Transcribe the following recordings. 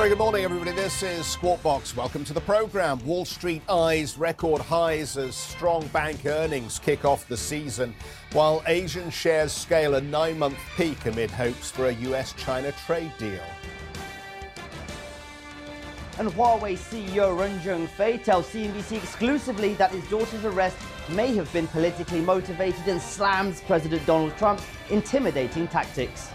Very good morning, everybody. This is Squawk Box. Welcome to the program. Wall Street eyes record highs as strong bank earnings kick off the season, while Asian shares scale a nine month peak amid hopes for a US China trade deal. And Huawei CEO Ren Zhengfei tells CNBC exclusively that his daughter's arrest may have been politically motivated and slams President Donald Trump's intimidating tactics.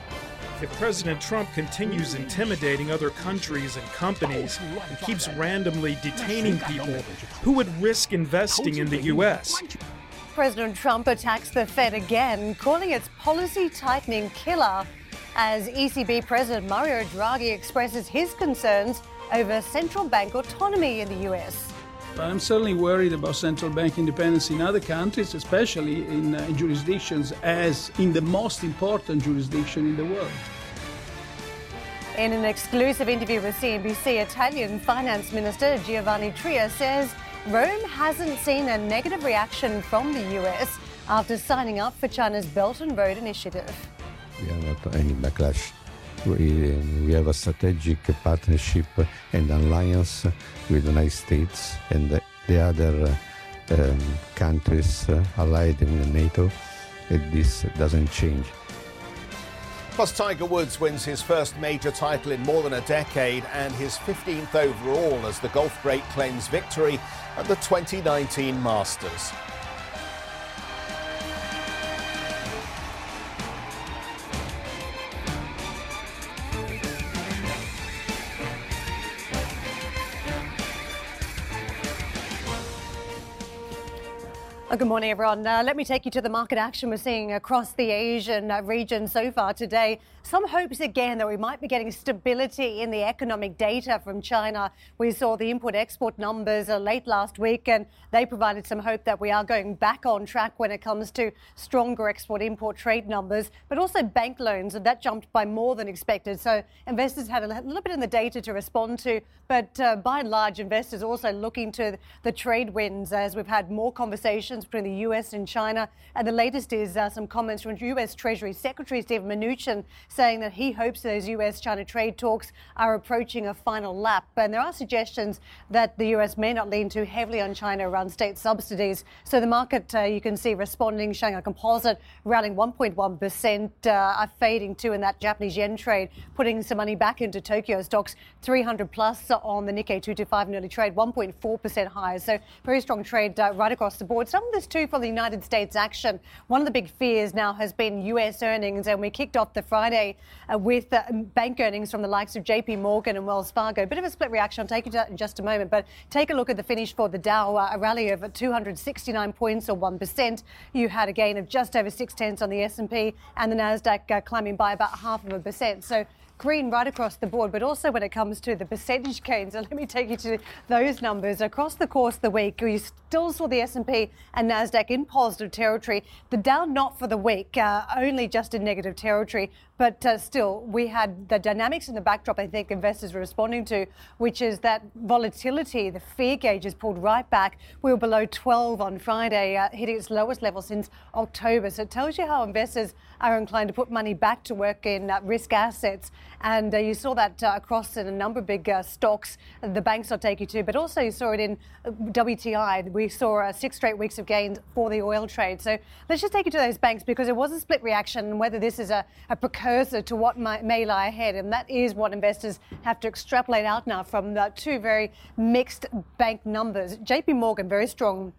If President Trump continues intimidating other countries and companies and keeps randomly detaining people, who would risk investing in the U.S.? President Trump attacks the Fed again, calling its policy tightening killer, as ECB President Mario Draghi expresses his concerns over central bank autonomy in the U.S. I'm certainly worried about central bank independence in other countries, especially in, uh, jurisdictions as in the most important jurisdiction in the world. In an exclusive interview with CNBC, Italian Finance Minister Giovanni Tria says Rome hasn't seen a negative reaction from the US after signing up for China's Belt and Road Initiative. We are not any backlash. We, have a strategic partnership and alliance with the United States and the other um, countries allied in NATO. This doesn't change. Plus, Tiger Woods wins his first major title in more than a decade and his 15th overall as the golf great claims victory at the 2019 Masters. Good morning, everyone. Uh, let me take you to the market action we're seeing across the Asian uh, region so far today. Some hopes again that we might be getting stability in the economic data from China. We saw the import export numbers uh, late last week, and they provided some hope that we are going back on track when it comes to stronger export import trade numbers, but also bank loans, and that jumped by more than expected. So investors had a little bit in the data to respond to, but uh, by and large, investors also looking to the trade winds as we've had more conversations between the US and China. And the latest is uh, some comments from US Treasury Secretary Steven Mnuchin saying that he hopes those US China trade talks are approaching a final lap. And there are suggestions that the US may not lean too heavily on China around state subsidies. So the market, uh, you can see, responding. Shanghai Composite rallying 1.1%, uh, fading too in that Japanese yen trade, putting some money back into Tokyo stocks, 300 plus on the Nikkei 225 nearly trade, 1.4% higher. So very strong trade uh, right across the board. Some of this too from the United States action. One of the big fears now has been US earnings, and we kicked off the Friday uh, with uh, bank earnings from the likes of JP Morgan and Wells Fargo. A Bit of a split reaction. I'll take you to that in just a moment. But take a look at the finish for the Dow, uh, a rally of 269 points or 1%. You had a gain of just over six tenths on the S&P and the Nasdaq uh, climbing by about half of a percent. So green right across the board, but also when it comes to the percentage gains. And let me take you to those numbers across the course of the week. We still saw the S&P and Nasdaq in positive territory. The Dow not for the week, uh, only just in negative territory. But uh, still, we had the dynamics in the backdrop. I think investors were responding to, which is that volatility. The fear gauge is pulled right back. We were below 12 on Friday, uh, hitting its lowest level since October. So it tells you how investors are inclined to put money back to work in uh, risk assets. And uh, you saw that uh, across in a number of big uh, stocks. The banks I'll take you to, but also you saw it in WTI. We saw six straight weeks of gains for the oil trade. So let's just take you to those banks because it was a split reaction. Whether this is a, a precursor to what might, may lie ahead, and that is what investors have to extrapolate out now from the two very mixed bank numbers. JP Morgan, very strong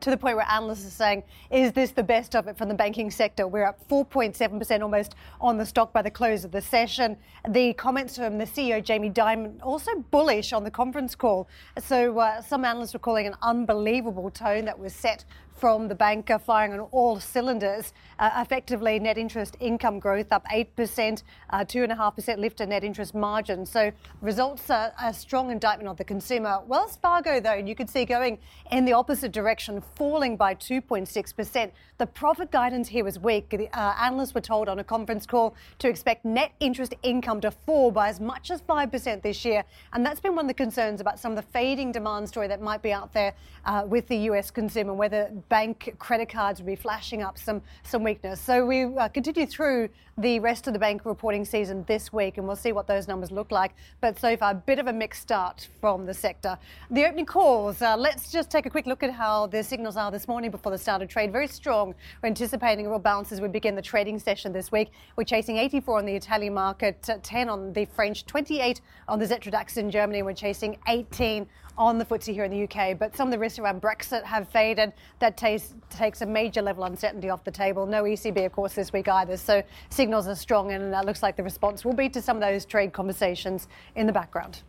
to the point where analysts are saying, is this the best of it from the banking sector? We're up 4.7% almost on the stock by the close of the session. The comments from the CEO, Jamie Dimon, also bullish on the conference call. So uh, some analysts were calling an unbelievable tone that was set from the banker firing on all cylinders. Uh, effectively, net interest income growth up 8%, uh, 2.5% lift in net interest margin. So results are a strong indictment of the consumer. Wells Fargo, though, you could see going in the opposite direction, falling by 2.6%. The profit guidance here was weak. The, uh, analysts were told on a conference call to expect net interest income to fall by as much as 5% this year. And that's been one of the concerns about some of the fading demand story that might be out there uh, with the US consumer, whether bank credit cards will be flashing up some, some weakness. So we uh, continue through the rest of the bank reporting season this week, and we'll see what those numbers look like. But so far, a bit of a mixed start from the sector. The opening calls, uh, let's just take a quick look at how the signals are this morning before the start of trade. Very strong. We're anticipating a real as we begin the trading session this week. We're chasing 84 on the Italian market, 10 on the French, 28 on the Xetra DAX in Germany. We're chasing 18 on the FTSE here in the UK. But some of the risks around Brexit have faded. That takes, takes a major level of uncertainty off the table. No ECB, of course, this week either. So signals are strong, and that looks like the response will be to some of those trade conversations in the background.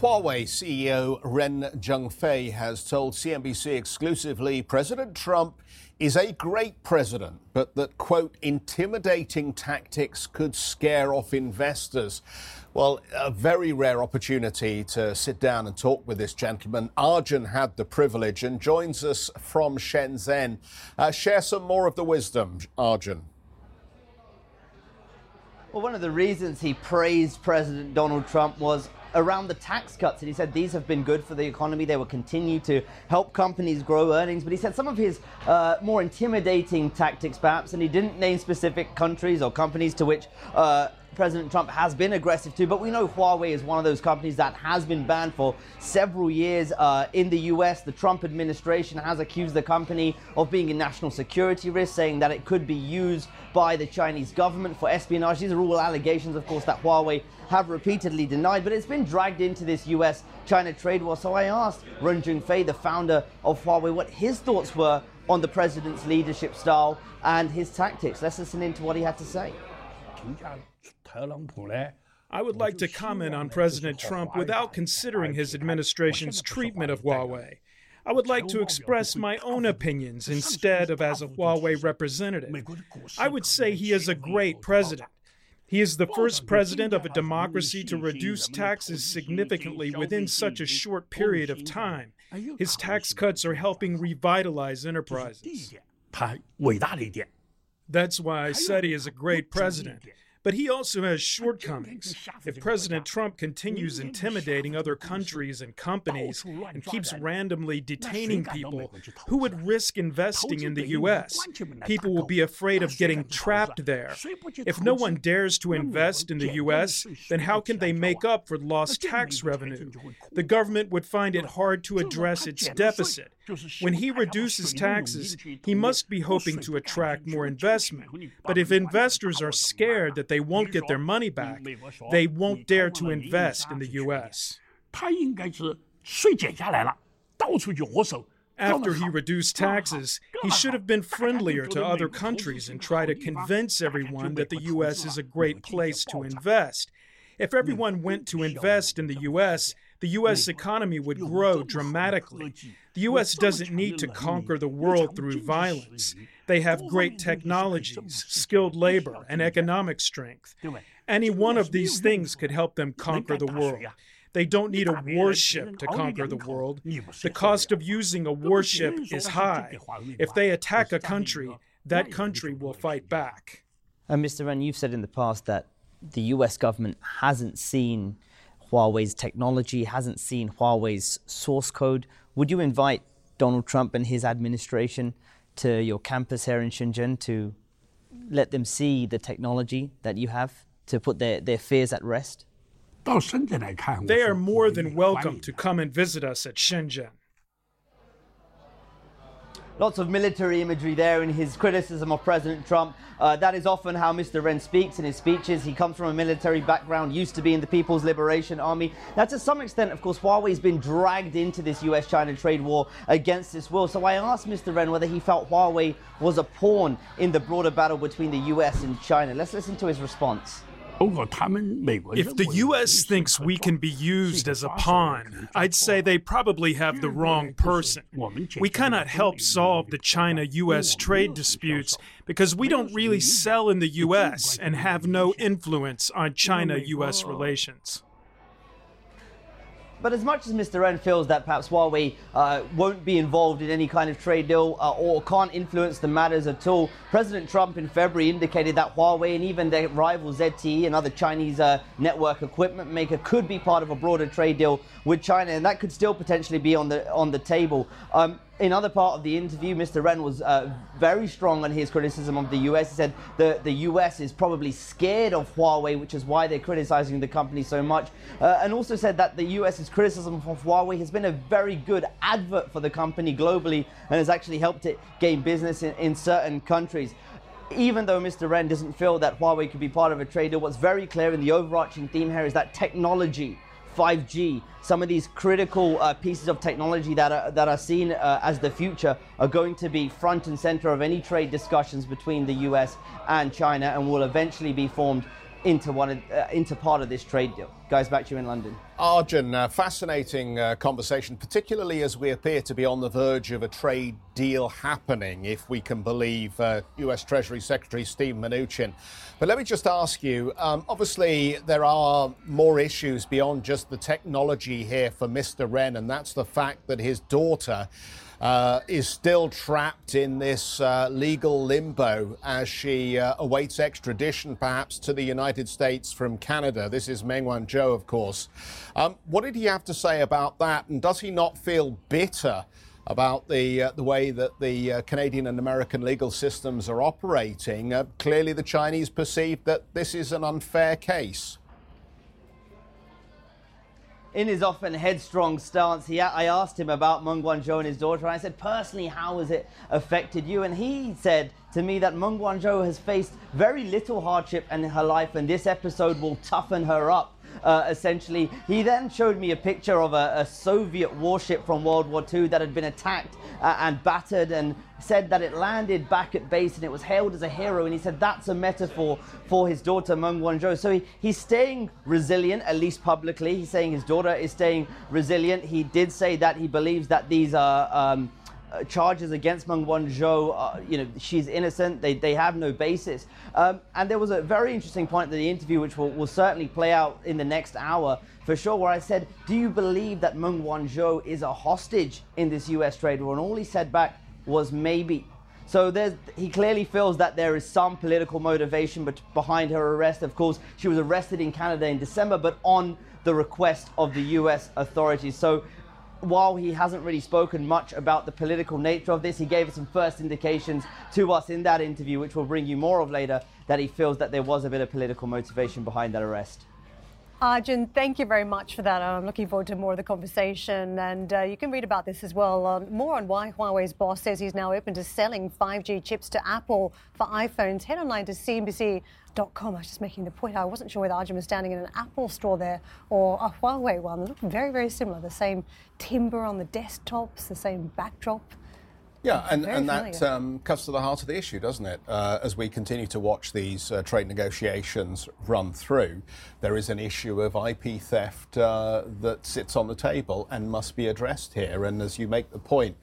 Huawei CEO Ren Zhengfei has told CNBC exclusively President Trump is a great president, but that, quote, intimidating tactics could scare off investors. Well, a very rare opportunity to sit down and talk with this gentleman. Arjun had the privilege and joins us from Shenzhen. Uh, share some more of the wisdom, Arjun. Well, one of the reasons he praised President Donald Trump was around the tax cuts, and he said these have been good for the economy. They will continue to help companies grow earnings. But he said some of his uh, more intimidating tactics, perhaps, and he didn't name specific countries or companies to which. Uh, President Trump has been aggressive to, but we know Huawei is one of those companies that has been banned for several years uh, in the US. The Trump administration has accused the company of being a national security risk, saying that it could be used by the Chinese government for espionage. These are all allegations, of course, that Huawei have repeatedly denied, but it's been dragged into this US China trade war. So I asked Ren Zhengfei, the founder of Huawei, what his thoughts were on the president's leadership style and his tactics. Let's listen into what he had to say. I would like to comment on President Trump without considering his administration's treatment of Huawei. I would like to express my own opinions instead of as a Huawei representative. I would say he is a great president. He is the first president of a democracy to reduce taxes significantly within such a short period of time. His tax cuts are helping revitalize enterprises. That's why I said he is a great president. But he also has shortcomings. If President Trump continues intimidating other countries and companies and keeps randomly detaining people, who would risk investing in the U.S.? People will be afraid of getting trapped there. If no one dares to invest in the U.S., then how can they make up for lost tax revenue? The government would find it hard to address its deficit. When he reduces taxes, he must be hoping to attract more investment. But if investors are scared that they won't get their money back, they won't dare to invest in the U.S. After he reduced taxes, he should have been friendlier to other countries and try to convince everyone that the U.S. is a great place to invest. If everyone went to invest in the U.S., the U.S. economy would grow dramatically. The U.S. doesn't need to conquer the world through violence. They have great technologies, skilled labor, and economic strength. Any one of these things could help them conquer the world. They don't need a warship to conquer the world. The cost of using a warship is high. If they attack a country, that country will fight back. And Mr. Ren, you've said in the past that the US government hasn't seen Huawei's technology, hasn't seen Huawei's source code. Would you invite Donald Trump and his administration to your campus here in Shenzhen to let them see the technology that you have to put their, their fears at rest? They are more than welcome to come and visit us at Shenzhen. Lots of military imagery there in his criticism of President Trump. Uh, that is often how Mr. Ren speaks in his speeches. He comes from a military background, used to be in the People's Liberation Army. Now, to some extent, of course, Huawei's been dragged into this US China trade war against its will. So I asked Mr. Ren whether he felt Huawei was a pawn in the broader battle between the US and China. Let's listen to his response. If the U.S. thinks we can be used as a pawn, I'd say they probably have the wrong person. We cannot help solve the China U.S. trade disputes because we don't really sell in the U.S. and have no influence on China U.S. relations. But as much as Mr. Ren feels that perhaps Huawei uh, won't be involved in any kind of trade deal uh, or can't influence the matters at all, President Trump in February indicated that Huawei and even their rival ZTE, another Chinese uh, network equipment maker, could be part of a broader trade deal with China, and that could still potentially be on the on the table. Um, in other part of the interview, Mr. Ren was uh, very strong on his criticism of the US. He said the, the US is probably scared of Huawei, which is why they're criticizing the company so much. Uh, and also said that the US's criticism of Huawei has been a very good advert for the company globally and has actually helped it gain business in, in certain countries even though Mr. Ren doesn't feel that Huawei could be part of a trade deal, what's very clear in the overarching theme here is that technology 5G, some of these critical uh, pieces of technology that are, that are seen uh, as the future are going to be front and center of any trade discussions between the US and China and will eventually be formed into one uh, into part of this trade deal. Guys, back to you in London. Arjun, uh, fascinating uh, conversation, particularly as we appear to be on the verge of a trade deal happening, if we can believe uh, U.S. Treasury Secretary Steve Mnuchin. But let me just ask you um, obviously, there are more issues beyond just the technology here for Mr. Ren, and that's the fact that his daughter uh, is still trapped in this uh, legal limbo as she uh, awaits extradition, perhaps, to the United States from Canada. This is Meng Wanzhou, of course. Um, what did he have to say about that? And does he not feel bitter? About the uh, the way that the uh, Canadian and American legal systems are operating, uh, clearly the Chinese perceive that this is an unfair case in his often headstrong stance, I asked him about Meng Wanzhou and his daughter, and I said, personally, how has it affected you? And he said to me that Meng Wanzhou has faced very little hardship in her life, and this episode will toughen her up uh, essentially. He then showed me a picture of a, a, Soviet warship from World War II that had been attacked uh, and battered and said that it landed back at base and it was hailed as a hero. And he said that's a metaphor for his daughter, Meng Wanzhou. So he, he's staying resilient, at least publicly. He's saying his daughter is staying resilient. He did say that he believes that these are. Um, uh, charges against Meng Wanzhou, uh, you know, she's innocent. They, they have no basis. Um, and there was a very interesting point in the interview, which will, will certainly play out in the next hour for sure, where I said, Do you believe that Meng Wanzhou is a hostage in this US trade war? And all he said back was maybe. So he clearly feels that there is some political motivation behind her arrest. Of course, she was arrested in Canada in December, but on the request of the US authorities. So while he hasn't really spoken much about the political nature of this, he gave us some first indications to us in that interview, which we'll bring you more of later, that he feels that there was a bit of political motivation behind that arrest. Arjun, thank you very much for that. I'm looking forward to more of the conversation. And uh, you can read about this as well. Um, more on why Huawei's boss says he's now open to selling 5G chips to Apple for iPhones. Head online to CNBC.com. I was just making the point. I wasn't sure whether Arjun was standing in an Apple store there or a Huawei one. They look very, very similar. The same timber on the desktops, the same backdrop. Yeah, and, and that um, cuts to the heart of the issue, doesn't it? Uh, as we continue to watch these uh, trade negotiations run through, there is an issue of IP theft uh, that sits on the table and must be addressed here. And as you make the point,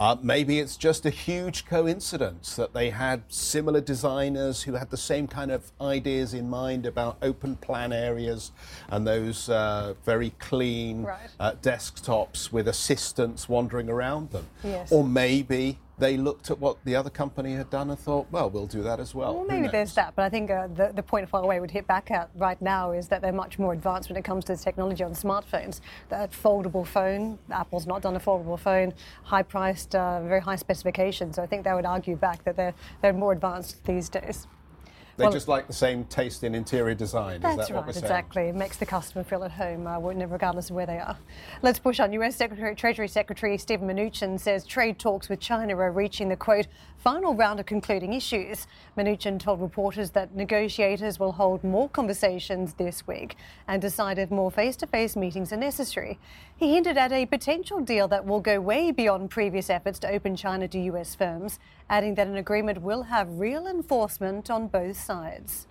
uh, maybe it's just a huge coincidence that they had similar designers who had the same kind of ideas in mind about open plan areas and those uh, very clean right. uh, desktops with assistants wandering around them. Yes. Or maybe they looked at what the other company had done and thought, well, we'll do that as well. Well, maybe there's that, but I think uh, the, the point Huawei would hit back at right now is that they're much more advanced when it comes to the technology on smartphones. That foldable phone, Apple's not done a foldable phone, high priced, uh, very high specifications. So I think they would argue back that they're, they're more advanced these days. They well, just like the same taste in interior design. That's that what it is That's right, exactly. It makes the customer feel at home, uh, regardless of where they are. Let's push on. U.S. Secretary, Treasury Secretary Steven Mnuchin says trade talks with China are reaching the quote final round of concluding issues. Mnuchin told reporters that negotiators will hold more conversations this week and decide if more face-to-face meetings are necessary. He hinted at a potential deal that will go way beyond previous efforts to open China to U.S. firms, adding that an agreement will have real enforcement on both sides.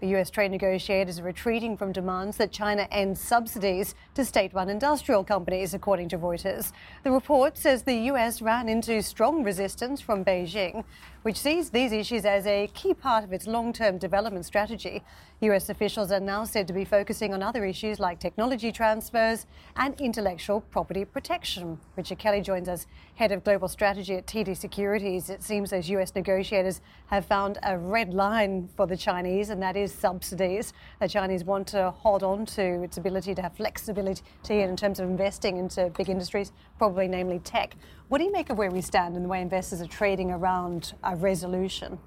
The US trade negotiators are retreating from demands that China end subsidies to state run industrial companies, according to Reuters. The report says the US ran into strong resistance from Beijing, which sees these issues as a key part of its long term development strategy. US officials are now said to be focusing on other issues like technology transfers and intellectual property protection. Richard Kelly joins us, head of global strategy at TD Securities. It seems those US negotiators have found a red line for the Chinese, and that is subsidies. The Chinese want to hold on to its ability to have flexibility in terms of investing into big industries, probably namely tech. What do you make of where we stand and the way investors are trading around a resolution?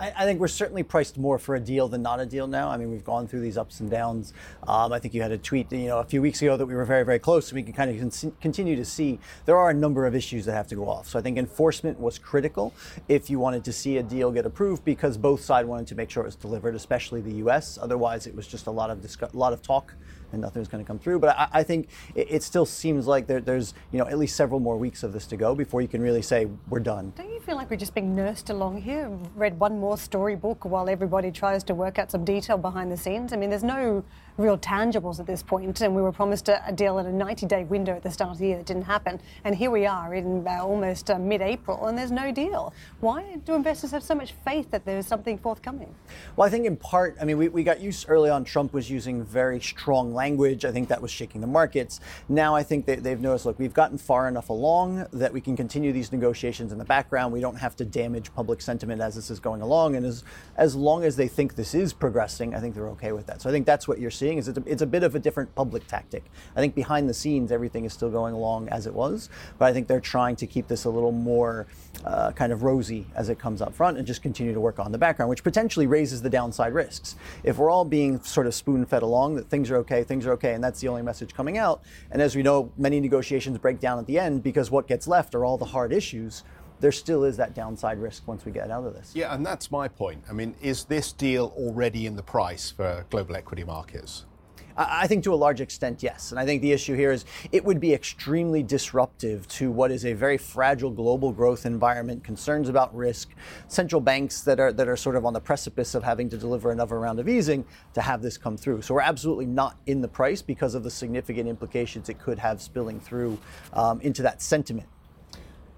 I, I, think we're certainly priced more for a deal than not a deal now. I mean, we've gone through these ups and downs. Um, I think you had a tweet, you know, a few weeks ago that we were very, very close, and we can kind of con- continue to see there are a number of issues that have to go off. So I think enforcement was critical if you wanted to see a deal get approved because both sides wanted to make sure it was delivered, especially the U.S. Otherwise, it was just a lot of a lot of talk and nothing's going to come through. But I, I think it, it, still seems like there, there's you know at least several more weeks of this to go before you can really say we're done. Don't you feel like we're just being nursed along here? Read one more storybook while everybody tries to work out some detail behind the scenes. I mean, there's no real tangibles at this point, and we were promised a, a deal in a 90-day window at the start of the year that didn't happen, and here we are in uh, almost uh, mid-April, and there's no deal. Why do investors have so much faith that there's something forthcoming? Well, I think in part, I mean, we, we got used early on. Trump was using very strong language. I think that was shaking the markets. Now I think they, they've noticed, look, we've gotten far enough along that we can continue these negotiations in the background. We don't have to damage public sentiment as this is going along, and as as long as they think this is progressing, I think they're okay with that. So I think that's what you're seeing is it's a, it's a bit of a different public tactic. I think behind the scenes, everything is still going along as it was, but I think they're trying to keep this a little more uh, kind of rosy as it comes up front and just continue to work on the background, which potentially raises the downside risks. If we're all being sort of spoon fed along that things are okay, things are okay, and that's the only message coming out, and as we know, many negotiations break down at the end because what gets left are all the hard issues there still is that downside risk once we get out of this. Yeah, and that's my point. I mean, is this deal already in the price for global equity markets? I think to a large extent, yes. And I think the issue here is it would be extremely disruptive to what is a very fragile global growth environment, concerns about risk, central banks that are that are sort of on the precipice of having to deliver another round of easing to have this come through. So we're absolutely not in the price because of the significant implications it could have spilling through um, into that sentiment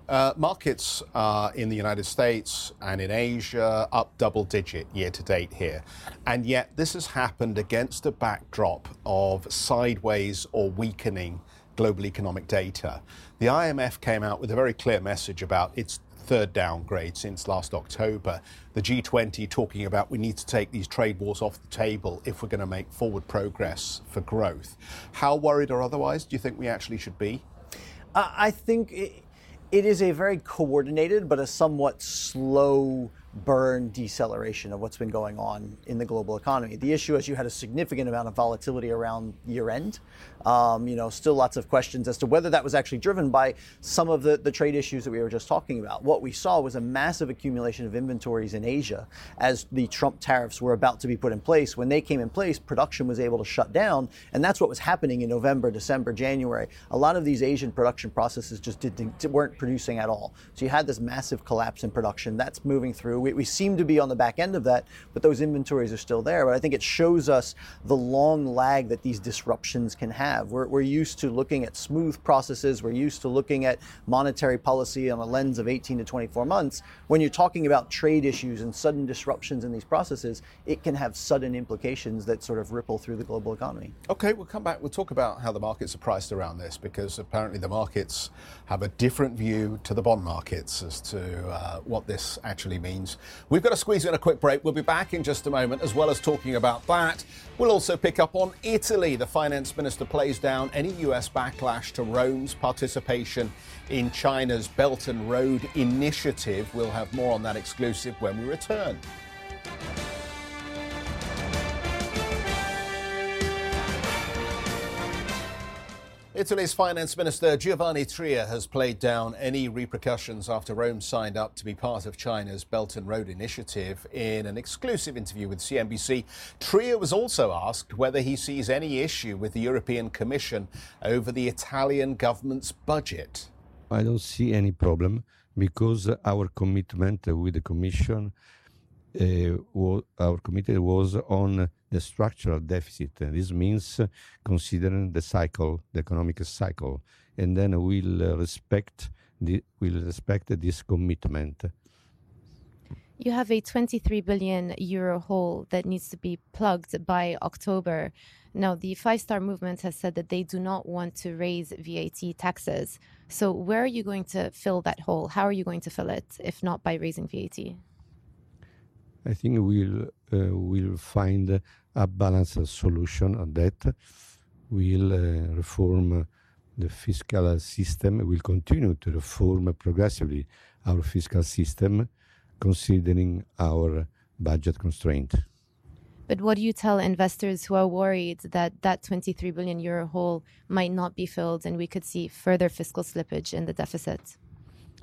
uh, markets uh, in the United States and in Asia up double digit year to date here. And yet, this has happened against a backdrop of sideways or weakening global economic data. The IMF came out with a very clear message about its third downgrade since last October. The G20 talking about we need to take these trade wars off the table if we're going to make forward progress for growth. How worried or otherwise do you think we actually should be? I think. It- it is a very coordinated but a somewhat slow burn deceleration of what's been going on in the global economy. The issue is you had a significant amount of volatility around year end. Um, you know, still lots of questions as to whether that was actually driven by some of the, the trade issues that we were just talking about. What we saw was a massive accumulation of inventories in Asia as the Trump tariffs were about to be put in place. When they came in place, production was able to shut down, and that's what was happening in November, December, January. A lot of these Asian production processes just didn't, weren't producing at all. So you had this massive collapse in production. That's moving through. We, we seem to be on the back end of that, but those inventories are still there. But I think it shows us the long lag that these disruptions can have. We're, we're used to looking at smooth processes, we're used to looking at monetary policy on a lens of 18 to 24 months. When you're talking about trade issues and sudden disruptions in these processes, it can have sudden implications that sort of ripple through the global economy. Okay, we'll come back. We'll talk about how the markets are priced around this because apparently the markets have a different view to the bond markets as to uh, what this actually means. We've got to squeeze in a quick break. We'll be back in just a moment, as well as talking about that. We'll also pick up on Italy. The finance minister plays down any US backlash to Rome's participation in China's Belt and Road Initiative. We'll have more on that exclusive when we return. Italy's Finance Minister Giovanni Tria has played down any repercussions after Rome signed up to be part of China's Belt and Road Initiative. In an exclusive interview with CNBC, Tria was also asked whether he sees any issue with the European Commission over the Italian government's budget. I don't see any problem because our commitment with the Commission uh, our committee was on the structural deficit. This means considering the cycle, the economic cycle, and then we'll respect the, we'll respect this commitment. You have a 23 billion euro hole that needs to be plugged by October. Now, the Five Star Movement has said that they do not want to raise VAT taxes. So, where are you going to fill that hole? How are you going to fill it, if not by raising VAT? I think we'll uh, we'll find a balanced solution on that. We'll uh, reform the fiscal system. We'll continue to reform progressively our fiscal system, considering our budget constraint. But what do you tell investors who are worried that that 23 billion euro hole might not be filled and we could see further fiscal slippage in the deficit?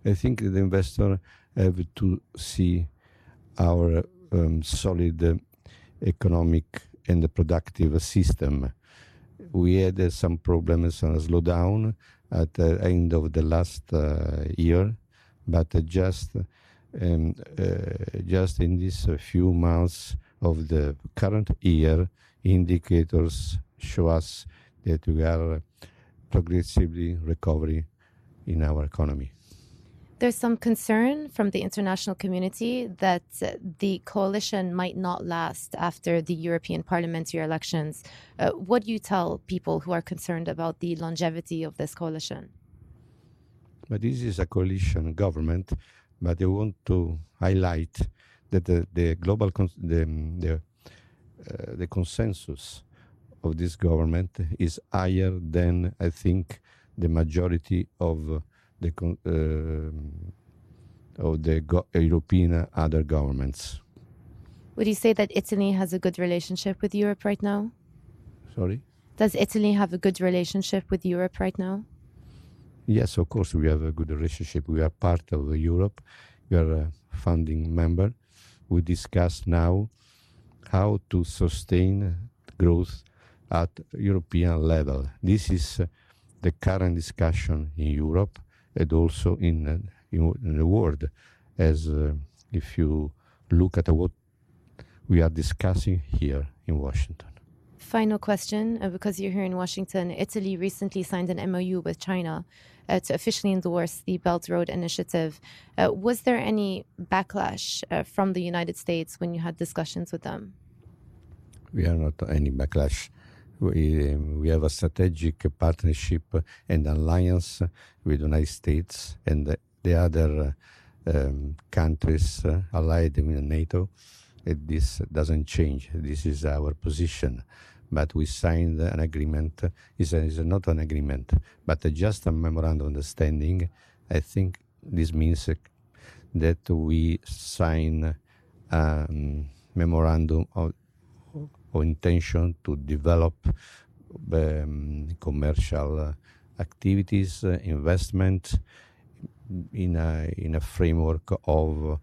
I think the investor have to see our um, solid economic and the productive system. We had uh, some problems and a slowdown at the end of the last uh, year, but just um, uh, just in these few months of the current year, indicators show us that we are progressively recovering in our economy. There's some concern from the international community that uh, the coalition might not last after the European parliamentary elections. Uh, what do you tell people who are concerned about the longevity of this coalition? But this is a coalition government, but I want to highlight that the, the global the the, uh, the consensus of this government is higher than I think the majority of the uh, of the go- European other governments. Would you say that Italy has a good relationship with Europe right now? Sorry. Does Italy have a good relationship with Europe right now? Yes, of course, we have a good relationship. We are part of Europe. We are a founding member. We discuss now how to sustain growth at European level. This is the current discussion in Europe and also in, in, in the world. As uh, if you look at what we are discussing here in Washington. Final question, uh, because you're here in Washington. Italy recently signed an MOU with China uh, to officially endorse the Belt Road Initiative. Uh, was there any backlash uh, from the United States when you had discussions with them? We are not any backlash. We, we have a strategic partnership and alliance with the United States and the other um, countries uh, allied in NATO. this doesn't change. This is our position. But we signed an agreement. It's, a, it's not an agreement, but just a memorandum of understanding. I think this means that we sign a um, memorandum of or intention to develop um, commercial activities, uh, investment in a, in a framework of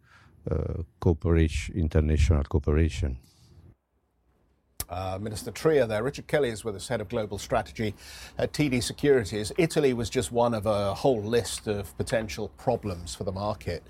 uh, cooperation, international cooperation. Uh, Minister Tria there. Richard Kelly is with us, head of global strategy at TD Securities. Italy was just one of a whole list of potential problems for the market.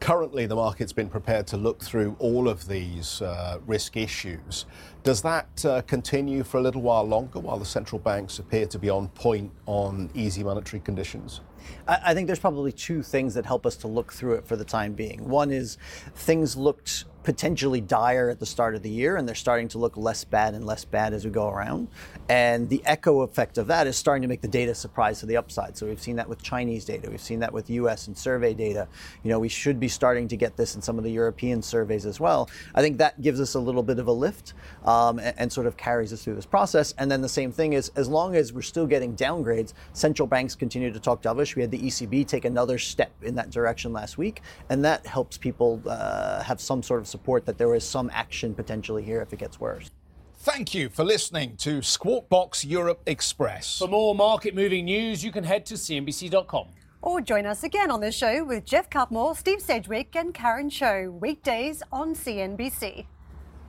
Currently, the market's been prepared to look through all of these uh, risk issues. Does that uh, continue for a little while longer while the central banks appear to be on point on easy monetary conditions? I think there's probably two things that help us to look through it for the time being. One is things looked potentially dire at the start of the year, and they're starting to look less bad and less bad as we go around. And the echo effect of that is starting to make the data surprise to the upside. So we've seen that with Chinese data, we've seen that with U.S. and survey data. You know, we should be starting to get this in some of the European surveys as well. I think that gives us a little bit of a lift um, and, and sort of carries us through this process. And then the same thing is, as long as we're still getting downgrades, central banks continue to talk dovish. We had the ECB take another step in that direction last week, and that helps people uh, have some sort of support that there is some action potentially here if it gets worse. Thank you for listening to Squawk Box Europe Express. For more market moving news, you can head to CNBC.com. Or join us again on the show with Geoff Cutmore, Steve Sedgwick, and Karen Tso, weekdays on CNBC.